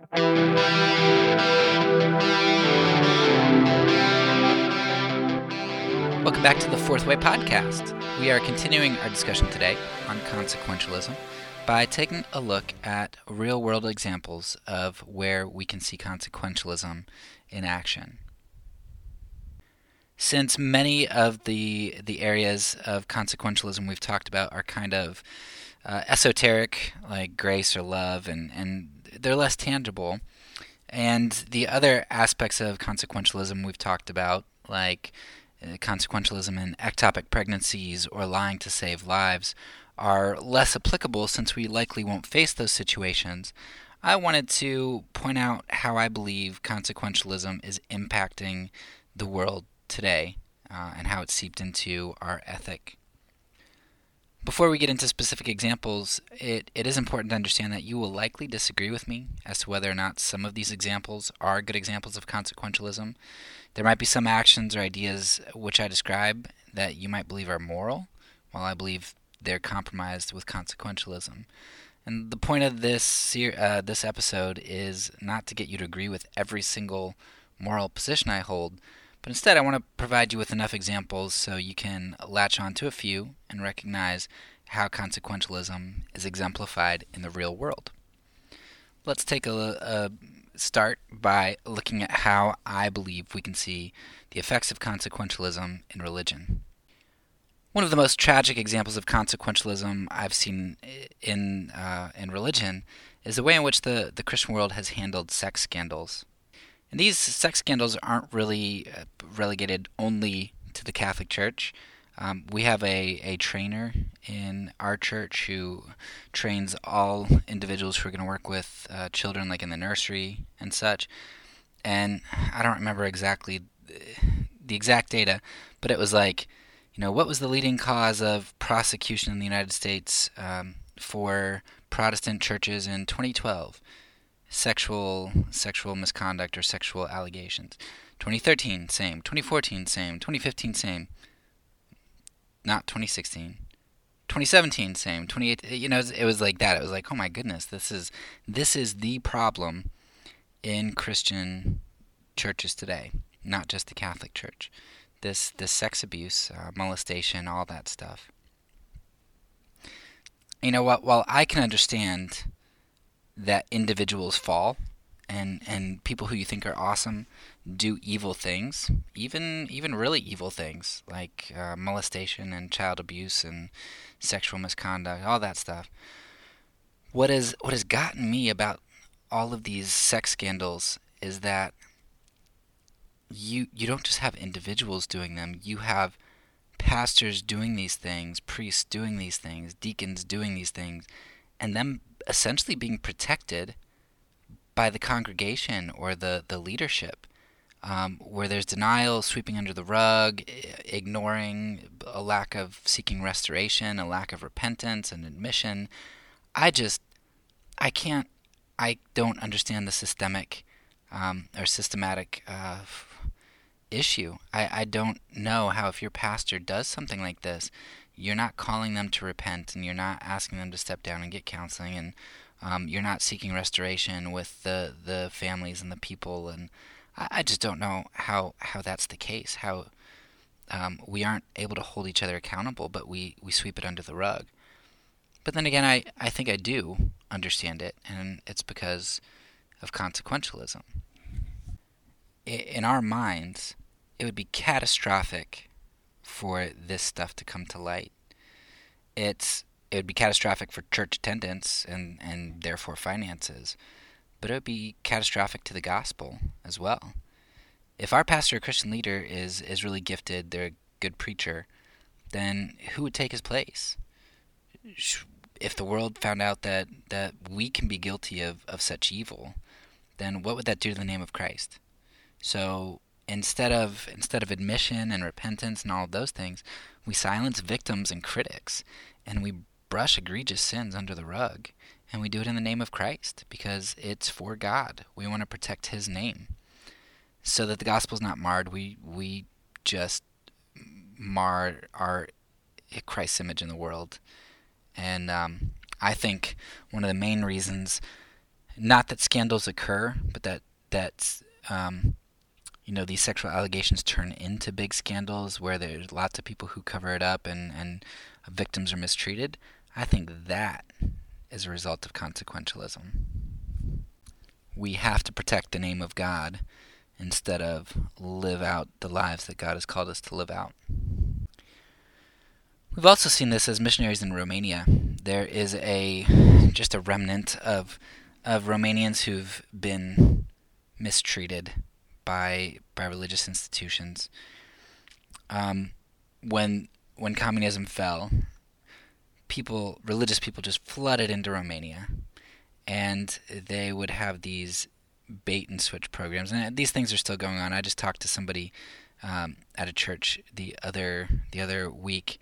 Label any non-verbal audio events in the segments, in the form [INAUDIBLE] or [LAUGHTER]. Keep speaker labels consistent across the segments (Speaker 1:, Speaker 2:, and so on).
Speaker 1: Welcome back to the Fourth Way podcast. We are continuing our discussion today on consequentialism by taking a look at real world examples of where we can see consequentialism in action. Since many of the the areas of consequentialism we've talked about are kind of uh, esoteric, like grace or love, and, and they're less tangible, and the other aspects of consequentialism we've talked about, like uh, consequentialism in ectopic pregnancies or lying to save lives, are less applicable since we likely won't face those situations. I wanted to point out how I believe consequentialism is impacting the world today uh, and how it's seeped into our ethic. Before we get into specific examples, it, it is important to understand that you will likely disagree with me as to whether or not some of these examples are good examples of consequentialism. There might be some actions or ideas which I describe that you might believe are moral, while I believe they're compromised with consequentialism. And the point of this uh, this episode is not to get you to agree with every single moral position I hold, but instead, I want to provide you with enough examples so you can latch on to a few and recognize how consequentialism is exemplified in the real world. Let's take a, a start by looking at how I believe we can see the effects of consequentialism in religion. One of the most tragic examples of consequentialism I've seen in uh, in religion is the way in which the, the Christian world has handled sex scandals. And these sex scandals aren't really uh, relegated only to the Catholic Church. Um, we have a, a trainer in our church who trains all individuals who are going to work with uh, children, like in the nursery and such. And I don't remember exactly the exact data, but it was like, you know, what was the leading cause of prosecution in the United States um, for Protestant churches in 2012? Sexual sexual misconduct or sexual allegations. 2013, same. 2014, same. 2015, same. Not 2016. 2017, same. 28, you know, it was like that. It was like, oh my goodness, this is this is the problem in Christian churches today, not just the Catholic Church. This this sex abuse, uh, molestation, all that stuff. You know what? While I can understand that individuals fall and and people who you think are awesome do evil things, even even really evil things like uh, molestation and child abuse and sexual misconduct, all that stuff. What is what has gotten me about all of these sex scandals is that you you don't just have individuals doing them, you have pastors doing these things, priests doing these things, deacons doing these things, and them essentially being protected by the congregation or the, the leadership, um, where there's denial, sweeping under the rug, ignoring, a lack of seeking restoration, a lack of repentance and admission. I just, I can't, I don't understand the systemic um, or systematic uh, issue. I, I don't know how if your pastor does something like this, you're not calling them to repent and you're not asking them to step down and get counseling and um, you're not seeking restoration with the, the families and the people and I, I just don't know how, how that's the case how um, we aren't able to hold each other accountable but we, we sweep it under the rug. But then again I, I think I do understand it and it's because of consequentialism. In our minds it would be catastrophic for this stuff to come to light. It's it would be catastrophic for church attendance and, and therefore finances, but it would be catastrophic to the gospel as well. If our pastor or Christian leader is, is really gifted, they're a good preacher, then who would take his place? If the world found out that, that we can be guilty of, of such evil, then what would that do to the name of Christ? So instead of instead of admission and repentance and all of those things, we silence victims and critics, and we brush egregious sins under the rug, and we do it in the name of Christ because it's for God. We want to protect His name, so that the gospel is not marred. We we just mar our Christ's image in the world, and um, I think one of the main reasons not that scandals occur, but that that um, you know these sexual allegations turn into big scandals where there's lots of people who cover it up and and victims are mistreated. I think that is a result of consequentialism. We have to protect the name of God instead of live out the lives that God has called us to live out. We've also seen this as missionaries in Romania. There is a just a remnant of of Romanians who've been mistreated by by religious institutions. Um, when when communism fell, people religious people just flooded into Romania, and they would have these bait and switch programs, and these things are still going on. I just talked to somebody um, at a church the other the other week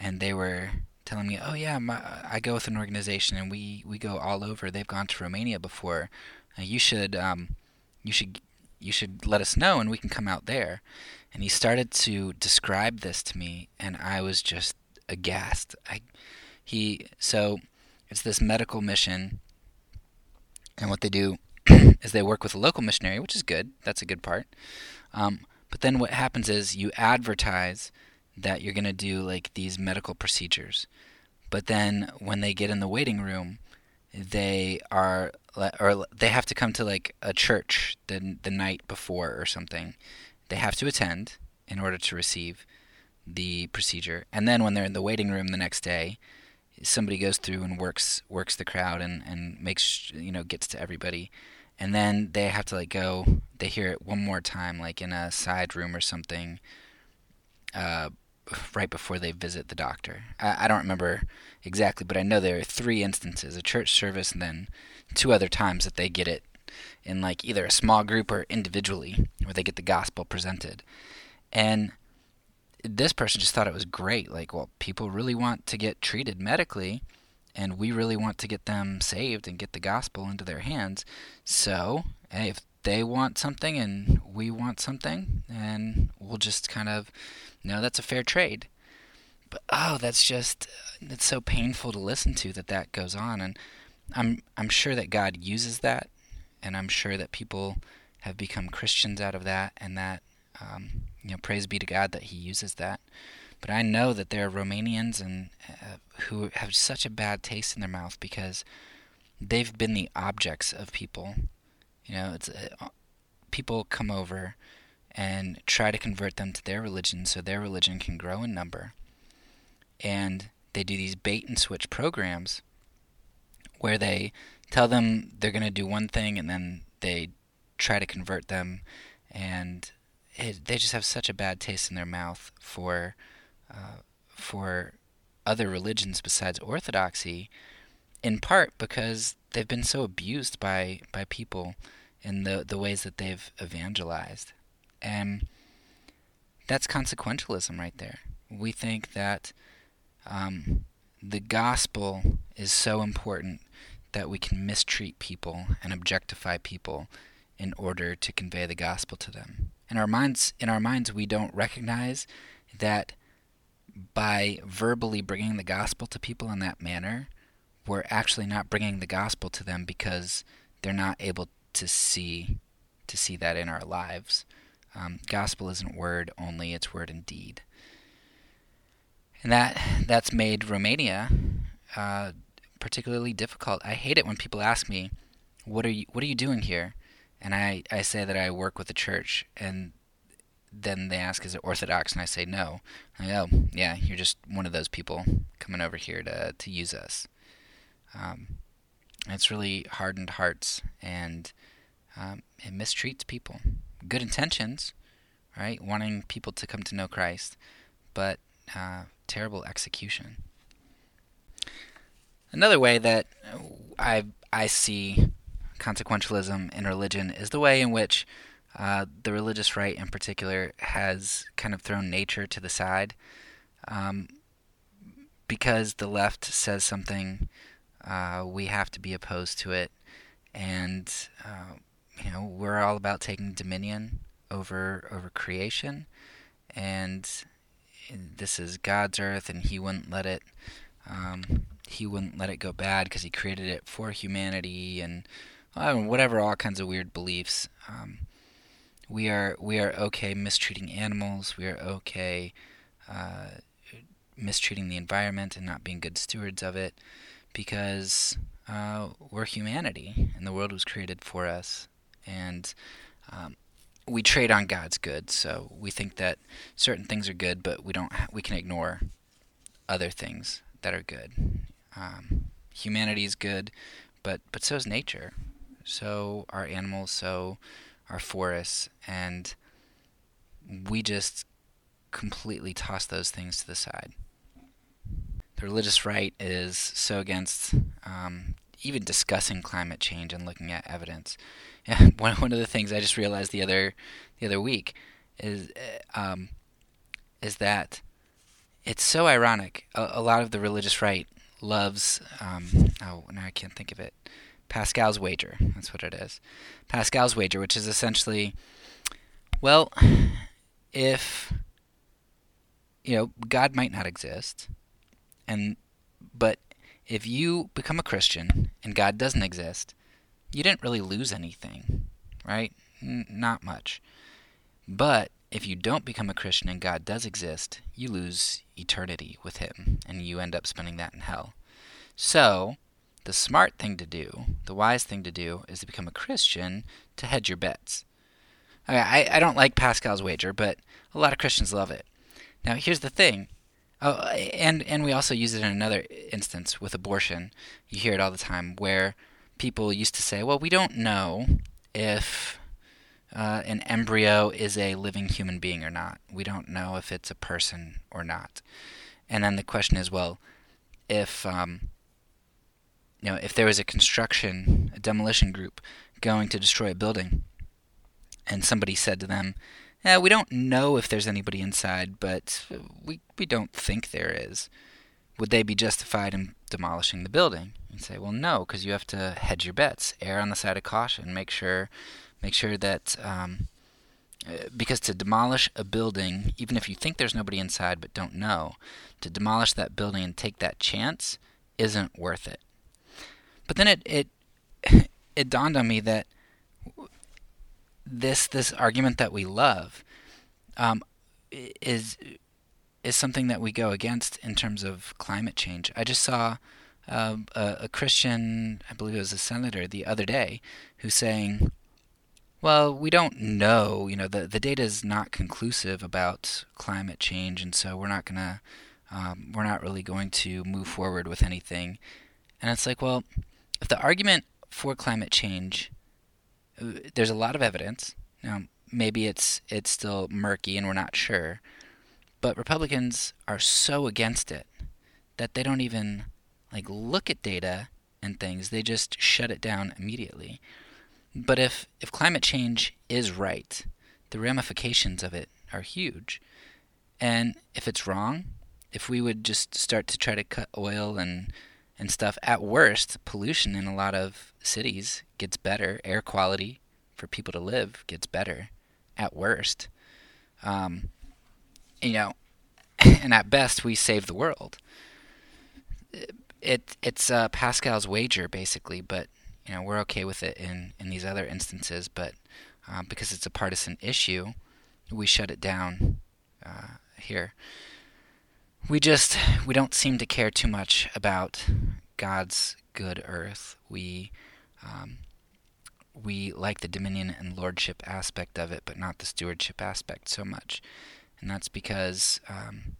Speaker 1: and they were telling me, "Oh yeah, my, I go with an organization, and we we go all over. They've gone to Romania before. Uh, you should um, you should you should let us know, and we can come out there." And he started to describe this to me, and I was just aghast. I he so it's this medical mission, and what they do [CLEARS THROAT] is they work with a local missionary, which is good. That's a good part. Um, but then what happens is you advertise that you're going to do like these medical procedures. But then when they get in the waiting room, they are or they have to come to like a church the the night before or something. They have to attend in order to receive the procedure. And then when they're in the waiting room the next day, somebody goes through and works works the crowd and and makes you know gets to everybody. And then they have to like go. They hear it one more time, like in a side room or something, uh, right before they visit the doctor. I, I don't remember exactly, but I know there are three instances: a church service, and then two other times that they get it in like either a small group or individually, where they get the gospel presented. And this person just thought it was great. Like, well, people really want to get treated medically, and we really want to get them saved and get the gospel into their hands. So, hey, if they want something and we want something, and we'll just kind of, you know, that's a fair trade. But oh, that's just it's so painful to listen to that that goes on, and I'm I'm sure that God uses that, and I'm sure that people have become Christians out of that, and that um, you know, praise be to God that He uses that. But I know that there are Romanians and uh, who have such a bad taste in their mouth because they've been the objects of people you know, it's uh, people come over and try to convert them to their religion so their religion can grow in number. And they do these bait and switch programs where they tell them they're going to do one thing and then they try to convert them and it, they just have such a bad taste in their mouth for uh, for other religions besides orthodoxy in part because they've been so abused by by people in the the ways that they've evangelized, and that's consequentialism right there. We think that um, the gospel is so important that we can mistreat people and objectify people in order to convey the gospel to them. In our minds, in our minds, we don't recognize that by verbally bringing the gospel to people in that manner, we're actually not bringing the gospel to them because they're not able to see to see that in our lives. Um, gospel isn't word only; it's word and deed, and that that's made Romania uh, particularly difficult. I hate it when people ask me, "What are you What are you doing here?" And I I say that I work with the church, and then they ask, "Is it Orthodox?" And I say, "No." I go, "Oh, yeah, you're just one of those people coming over here to to use us." Um, it's really hardened hearts and um, it mistreats people. Good intentions, right? Wanting people to come to know Christ, but uh, terrible execution. Another way that I I see consequentialism in religion is the way in which uh, the religious right, in particular, has kind of thrown nature to the side. Um, because the left says something uh, we have to be opposed to it. And, uh, you know, we're all about taking dominion over, over creation. And this is God's earth, and He wouldn't let it. Um, he wouldn't let it go bad because he created it for humanity and whatever all kinds of weird beliefs. Um, we are we are okay mistreating animals. We are okay uh, mistreating the environment and not being good stewards of it because uh, we're humanity and the world was created for us and um, we trade on God's good. So we think that certain things are good, but we don't. We can ignore other things that are good. Um, humanity is good, but but so is nature. So are animals. So are forests, and we just completely toss those things to the side. The religious right is so against um, even discussing climate change and looking at evidence. [LAUGHS] Yeah, one one of the things I just realized the other the other week is uh, um, is that it's so ironic. A, a, lot of the religious right loves um, oh now I can't think of it. Pascal's wager. That's what it is. Pascal's wager, which is essentially, well, if you know God might not exist, and but if you become a Christian and God doesn't exist, you didn't really lose anything, right? N- not much. But if you don't become a Christian and God does exist, you lose eternity with Him, and you end up spending that in hell. So, the smart thing to do, the wise thing to do, is to become a Christian to hedge your bets. Okay, I, I don't like Pascal's wager, but a lot of Christians love it. Now, here's the thing Oh, and and we also use it in another instance with abortion. You hear it all the time where people used to say, "Well, we don't know if uh, an embryo is a living human being or not. We don't know if it's a person or not." And then the question is, well, if um, you know, if there was a construction, a demolition group going to destroy a building, and somebody said to them, yeah, we don't know if there's anybody inside, but we we don't think there is. Would they be justified in demolishing the building? And say, well, no, because you have to hedge your bets, err on the side of caution, make sure, make sure that, um, uh, because to demolish a building, even if you think there's nobody inside but don't know, to demolish that building and take that chance isn't worth it. But then it it [LAUGHS] it dawned on me that this this argument that we love um, is is something that we go against in terms of climate change. I just saw uh, a, a, Christian, I believe it was a senator, the other day, who's saying, "Well, we don't know. You know, the the data is not conclusive about climate change, and so we're not gonna." Um, we're not really going to move forward with anything. And it's like, well, if the argument for climate change there's a lot of evidence. Now, maybe it's it's still murky and we're not sure, but Republicans are so against it that they don't even like look at data and things. They just shut it down immediately. But if if climate change is right, the ramifications of it are huge. And if it's wrong, if we would just start to try to cut oil and and stuff. At worst, pollution in a lot of cities gets better. Air quality for people to live gets better. At worst, um, you know, [LAUGHS] and at best, we save the world. It it's uh, Pascal's wager basically, but you know we're okay with it in in these other instances. But uh, because it's a partisan issue, we shut it down uh, here we just we don't seem to care too much about God's good earth. We um, we like the dominion and lordship aspect of it, but not the stewardship aspect so much, and that's because um,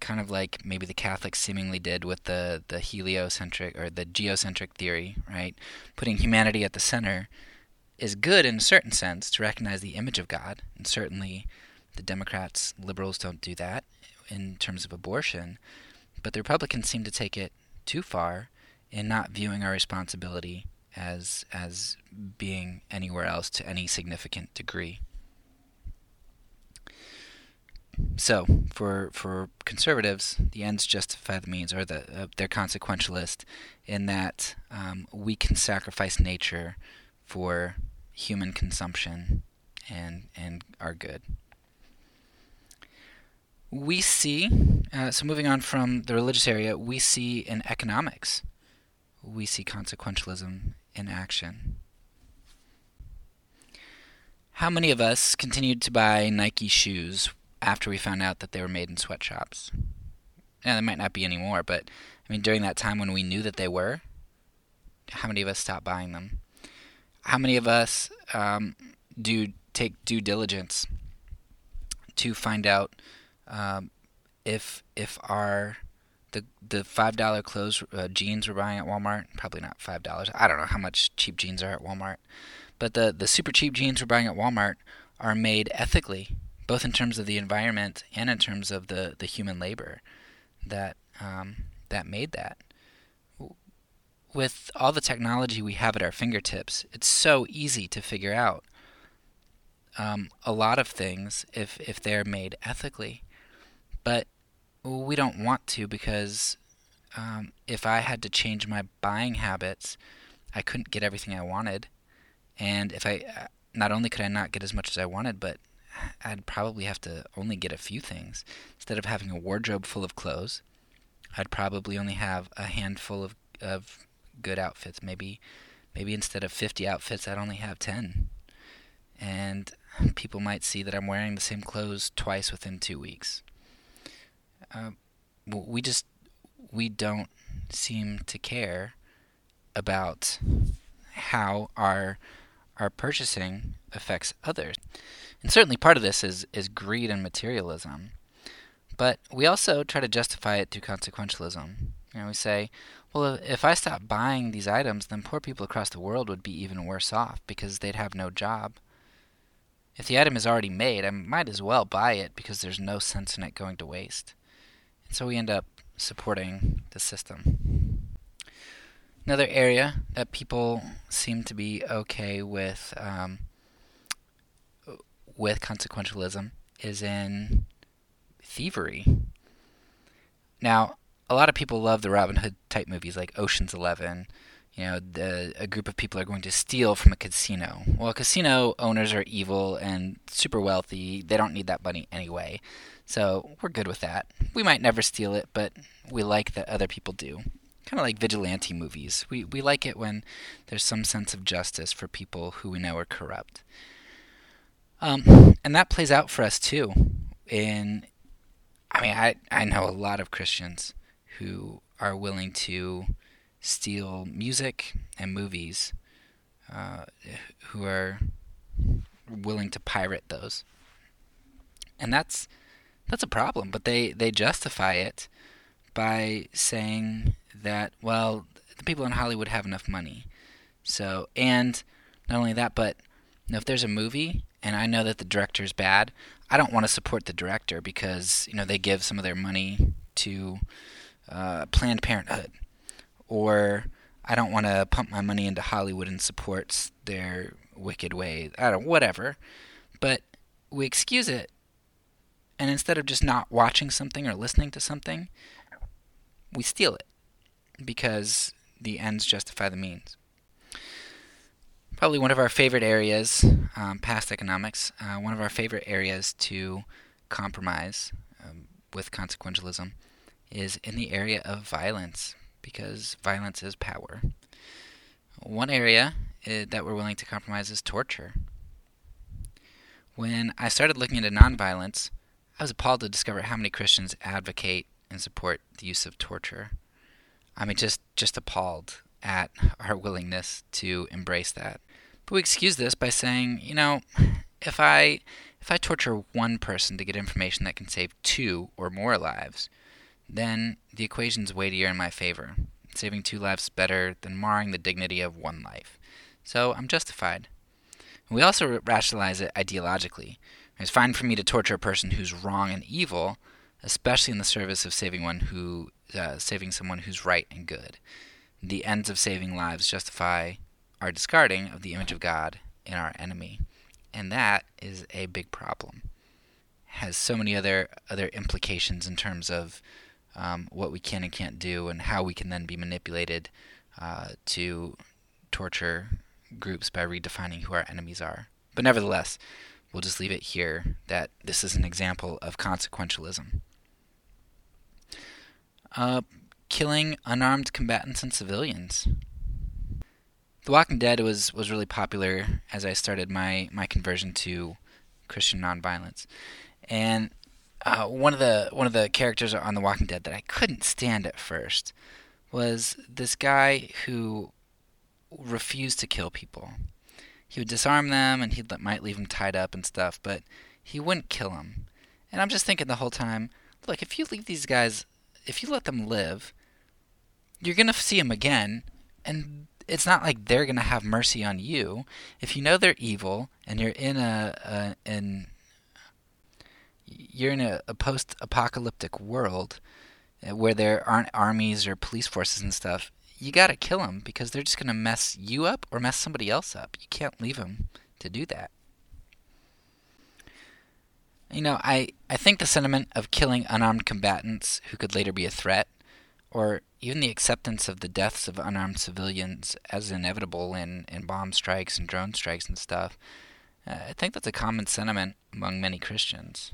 Speaker 1: kind of like maybe the Catholics seemingly did with the the heliocentric or the geocentric theory, right? Putting humanity at the center is good in a certain sense to recognize the image of God, and certainly the Democrats, liberals don't do that in terms of abortion, but the Republicans seem to take it too far in not viewing our responsibility as as being anywhere else to any significant degree. So, for for conservatives, the ends justify the means, or the uh, they're consequentialist in that um, we can sacrifice nature for human consumption and and our good we see, uh, so moving on from the religious area, we see in economics, we see consequentialism in action. How many of us continued to buy Nike shoes after we found out that they were made in sweatshops? Now, there might not be anymore, but I mean, during that time when we knew that they were, how many of us stopped buying them? How many of us um, do take due diligence to find out um, if if our the the five dollar clothes uh, jeans we're buying at Walmart probably not five dollars I don't know how much cheap jeans are at Walmart, but the the super cheap jeans we're buying at Walmart are made ethically, both in terms of the environment and in terms of the the human labor that um, that made that. With all the technology we have at our fingertips, it's so easy to figure out um, a lot of things if if they're made ethically, but we don't want to because um, if I had to change my buying habits, I couldn't get everything I wanted, and if I uh, not only could I not get as much as I wanted, but I'd probably have to only get a few things instead of having a wardrobe full of clothes. I'd probably only have a handful of of good outfits. Maybe maybe instead of 50 outfits, I'd only have 10. And people might see that I'm wearing the same clothes twice within two weeks. Uh, we just we don't seem to care about how our our purchasing affects others. And certainly part of this is, is greed and materialism. But we also try to justify it through consequentialism. You know, we say, well, if I stop buying these items, then poor people across the world would be even worse off because they'd have no job. If the item is already made, I might as well buy it because there's no sense in it going to waste. And so we end up supporting the system. Another area that people seem to be okay with um, with consequentialism is in thievery. Now, a lot of people love the Robin Hood type movies like Ocean's Eleven you know, the, a group of people are going to steal from a casino. Well, casino owners are evil and super wealthy. They don't need that money anyway. So we're good with that. We might never steal it, but we like that other people do. Kind of like vigilante movies. We, we like it when there's some sense of justice for people who we know are corrupt. Um, and that plays out for us too. In, I mean, I, I know a lot of Christians who are willing to steal music and movies, uh, who are willing to pirate those, and that's that's a problem. But they they justify it by saying that well, the people in Hollywood have enough money, so and not only that, but if there's a movie and I know that the director's bad, I don't want to support the director because you know they give some of their money to uh, Planned Parenthood or I don't want to pump my money into Hollywood and support their wicked ways. I don't whatever. But we excuse it and instead of just not watching something or listening to something, we steal it because the ends justify the means. Probably one of our favorite areas, um, past economics, uh, one of our favorite areas to compromise um, with consequentialism is in the area of violence because violence is power. One area uh, that we're willing to compromise is torture. When I started looking into nonviolence, I was appalled to discover how many Christians advocate and support the use of torture. I mean, just just appalled at our willingness to embrace that. But we excuse this by saying, you know, if I if I torture one person to get information that can save two or more lives, then the equation's weightier in my favor. Saving two lives is better than marring the dignity of one life. So I'm justified. We also rationalize it ideologically. It's fine for me to torture a person who's wrong and evil, especially in the service of saving one who uh, saving someone who's right and good. The ends of saving lives justify our discarding of the image of God in our enemy, and that is a big problem. Has so many other other implications in terms of um, what we can and can't do, and how we can then be manipulated uh, to torture groups by redefining who our enemies are. But nevertheless, we'll just leave it here that this is an example of consequentialism. Uh, killing unarmed combatants and civilians. The Walking Dead was was really popular as I started my my conversion to Christian nonviolence, and uh, one of the one of the characters on The Walking Dead that I couldn't stand at first was this guy who refused to kill people. He would disarm them and he might leave them tied up and stuff, but he wouldn't kill them. And I'm just thinking the whole time, look, if you leave these guys, if you let them live, you're going to see them again, and it's not like they're going to have mercy on you. If you know they're evil and you're in a, a in you're in a, a post-apocalyptic world uh, where there aren't armies or police forces and stuff, you got to kill them because they're just going to mess you up or mess somebody else up. You can't leave them to do that. You know, I, I think the sentiment of killing unarmed combatants who could later be a threat, or even the acceptance of the deaths of unarmed civilians as inevitable in, in bomb strikes and drone strikes and stuff, uh, I think that's a common sentiment among many Christians.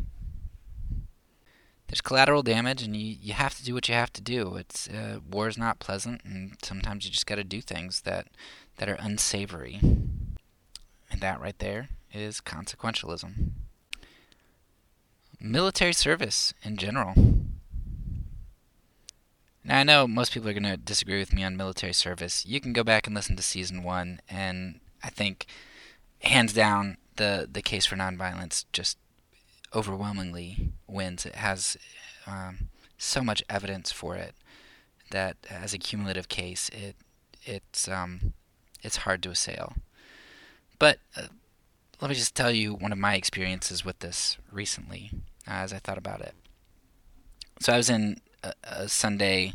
Speaker 1: There's collateral damage, and you, you have to do what you have to do. It's uh, war is not pleasant, and sometimes you just got to do things that that are unsavory. And that right there is consequentialism military service in general. Now, I know most people are going to disagree with me on military service. You can go back and listen to season one, and I think, hands down, the, the case for nonviolence just overwhelmingly wins. It has um, so much evidence for it that, as a cumulative case, it it's um, it's hard to assail. But uh, let me just tell you one of my experiences with this recently as I thought about it. So I was in a, Sunday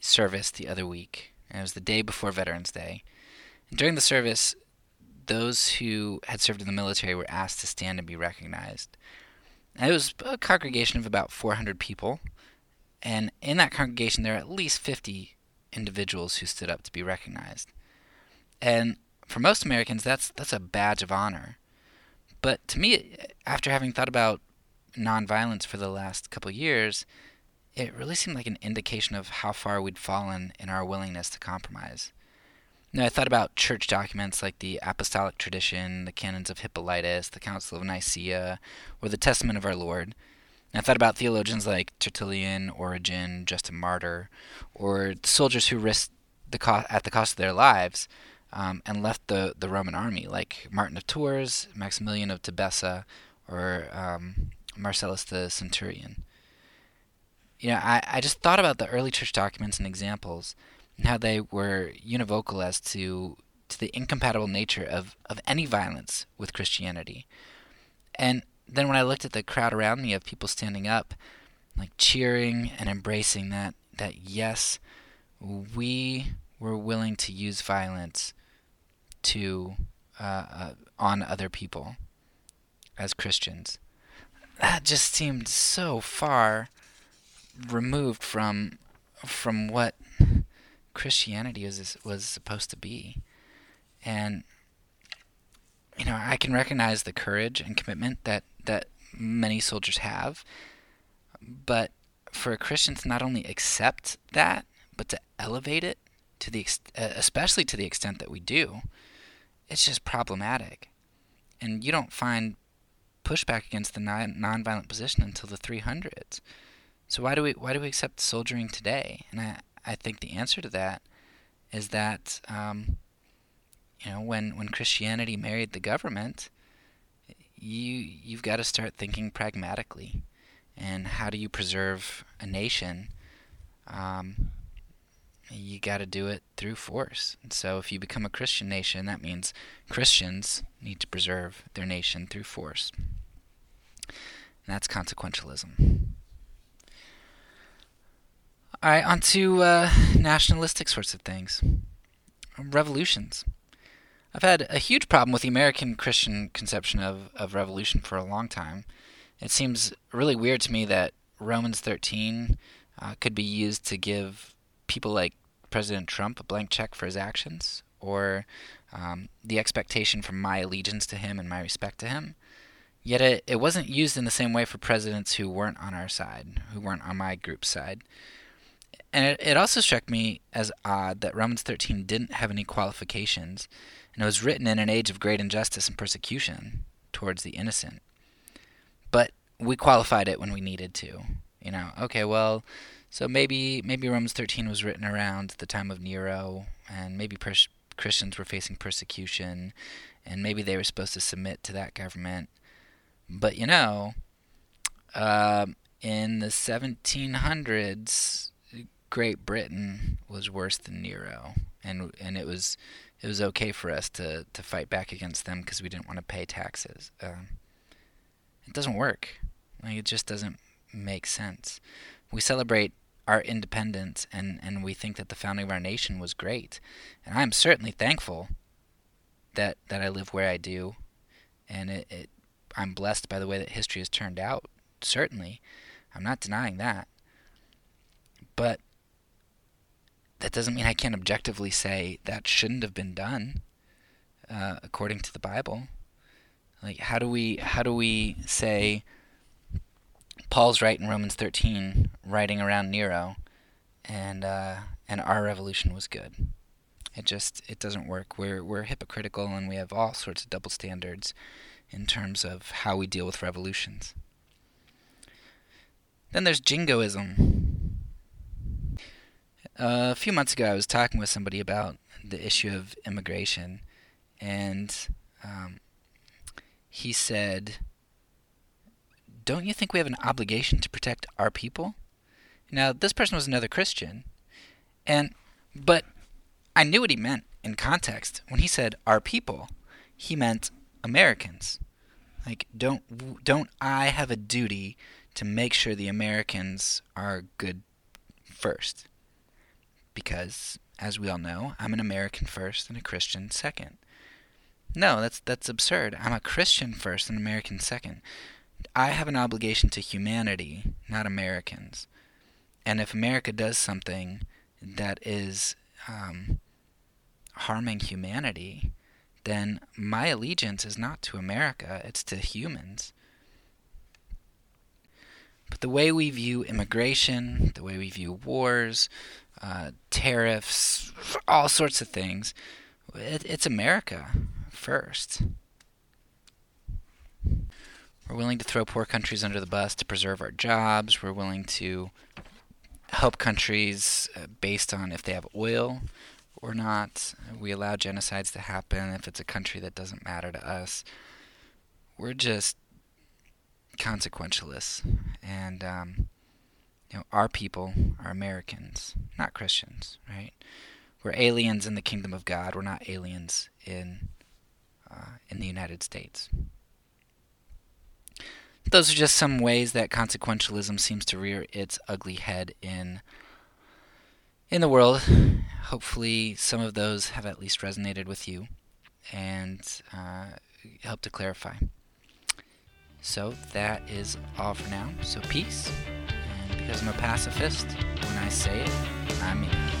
Speaker 1: service the other week, and it was the day before Veterans Day. And during the service, those who had served in the military were asked to stand and be recognized. And it was a congregation of about 400 people, and in that congregation, there were at least 50 individuals who stood up to be recognized. And for most Americans, that's that's a badge of honor. But to me, after having thought about nonviolence for the last couple years, it really seemed like an indication of how far we'd fallen in our willingness to compromise. Now, I thought about church documents like the Apostolic Tradition, the Canons of Hippolytus, the Council of Nicaea, or the Testament of our Lord. And I thought about theologians like Tertullian, Origen, Justin Martyr, or soldiers who risked the co- at the cost of their lives um, and left the, the Roman army, like Martin of Tours, Maximilian of Tebessa, or um, Marcellus the centurion. You know, I, I just thought about the early church documents and examples and how they were univocal as to to the incompatible nature of, of any violence with Christianity. And then when I looked at the crowd around me of people standing up, like cheering and embracing that that yes, we were willing to use violence to uh, uh, on other people as Christians that just seemed so far removed from from what Christianity was was supposed to be. And you know, I can recognize the courage and commitment that that many soldiers have, but for a Christian to not only accept that, but to elevate it to the especially to the extent that we do, it's just problematic. And you don't find pushback against the non- nonviolent position until the 300s. So why do we why do we accept soldiering today? And I I think the answer to that is that um, you know when when Christianity married the government, you you've got to start thinking pragmatically, and how do you preserve a nation? Um, you got to do it through force. And so if you become a Christian nation, that means Christians need to preserve their nation through force. And that's consequentialism. All right, on to uh, nationalistic sorts of things. Revolutions. I've had a huge problem with the American Christian conception of, of revolution for a long time. It seems really weird to me that Romans 13 uh, could be used to give people like President Trump a blank check for his actions, or um, the expectation from my allegiance to him and my respect to him. Yet it, it wasn't used in the same way for presidents who weren't on our side, who weren't on my group's side. And it, it also struck me as odd that Romans 13 didn't have any qualifications, and it was written in an age of great injustice and persecution towards the innocent. But we qualified it when we needed to. You know, okay, well, so maybe maybe Romans 13 was written around the time of Nero, and maybe pers- Christians were facing persecution, and maybe they were supposed to submit to that government. But you know, uh, in the 1700s, Great Britain was worse than Nero, and and it was it was okay for us to to fight back against them because we didn't want to pay taxes. Um, it doesn't work. Like it just doesn't make sense. We celebrate our independence and and we think that the founding of our nation was great, and I'm certainly thankful that that I live where I do, and it, it I'm blessed by the way that history has turned out. Certainly, I'm not denying that. But that doesn't mean I can't objectively say that shouldn't have been done uh, according to the Bible. Like how do we how do we say Paul's right in Romans 13, writing around Nero, and uh, and our revolution was good. It just it doesn't work. We're we're hypocritical and we have all sorts of double standards in terms of how we deal with revolutions. Then there's jingoism. A few months ago, I was talking with somebody about the issue of immigration, and um, he said, Don't you think we have an obligation to protect our people? Now, this person was another Christian, and but I knew what he meant in context. When he said our people, he meant Americans. Like, don't don't I have a duty to make sure the Americans are good first? Because, as we all know, I'm an American first and a Christian second. No, that's that's absurd. I'm a Christian first and American second. I have an obligation to humanity, not Americans. And if America does something that is um, harming humanity, then my allegiance is not to America, it's to humans. But the way we view immigration, the way we view wars, uh, tariffs, all sorts of things. It, it's America first. We're willing to throw poor countries under the bus to preserve our jobs. We're willing to help countries uh, based on if they have oil or not. We allow genocides to happen if it's a country that doesn't matter to us. We're just consequentialists. And um, you know, our people are Americans, not Christians, right? We're aliens in the kingdom of God. We're not aliens in uh, in the United States. Those are just some ways that consequentialism seems to rear its ugly head in in the world. Hopefully, some of those have at least resonated with you and uh, helped to clarify. So that is all for now. So peace because I'm a pacifist. When I say it, I mean it.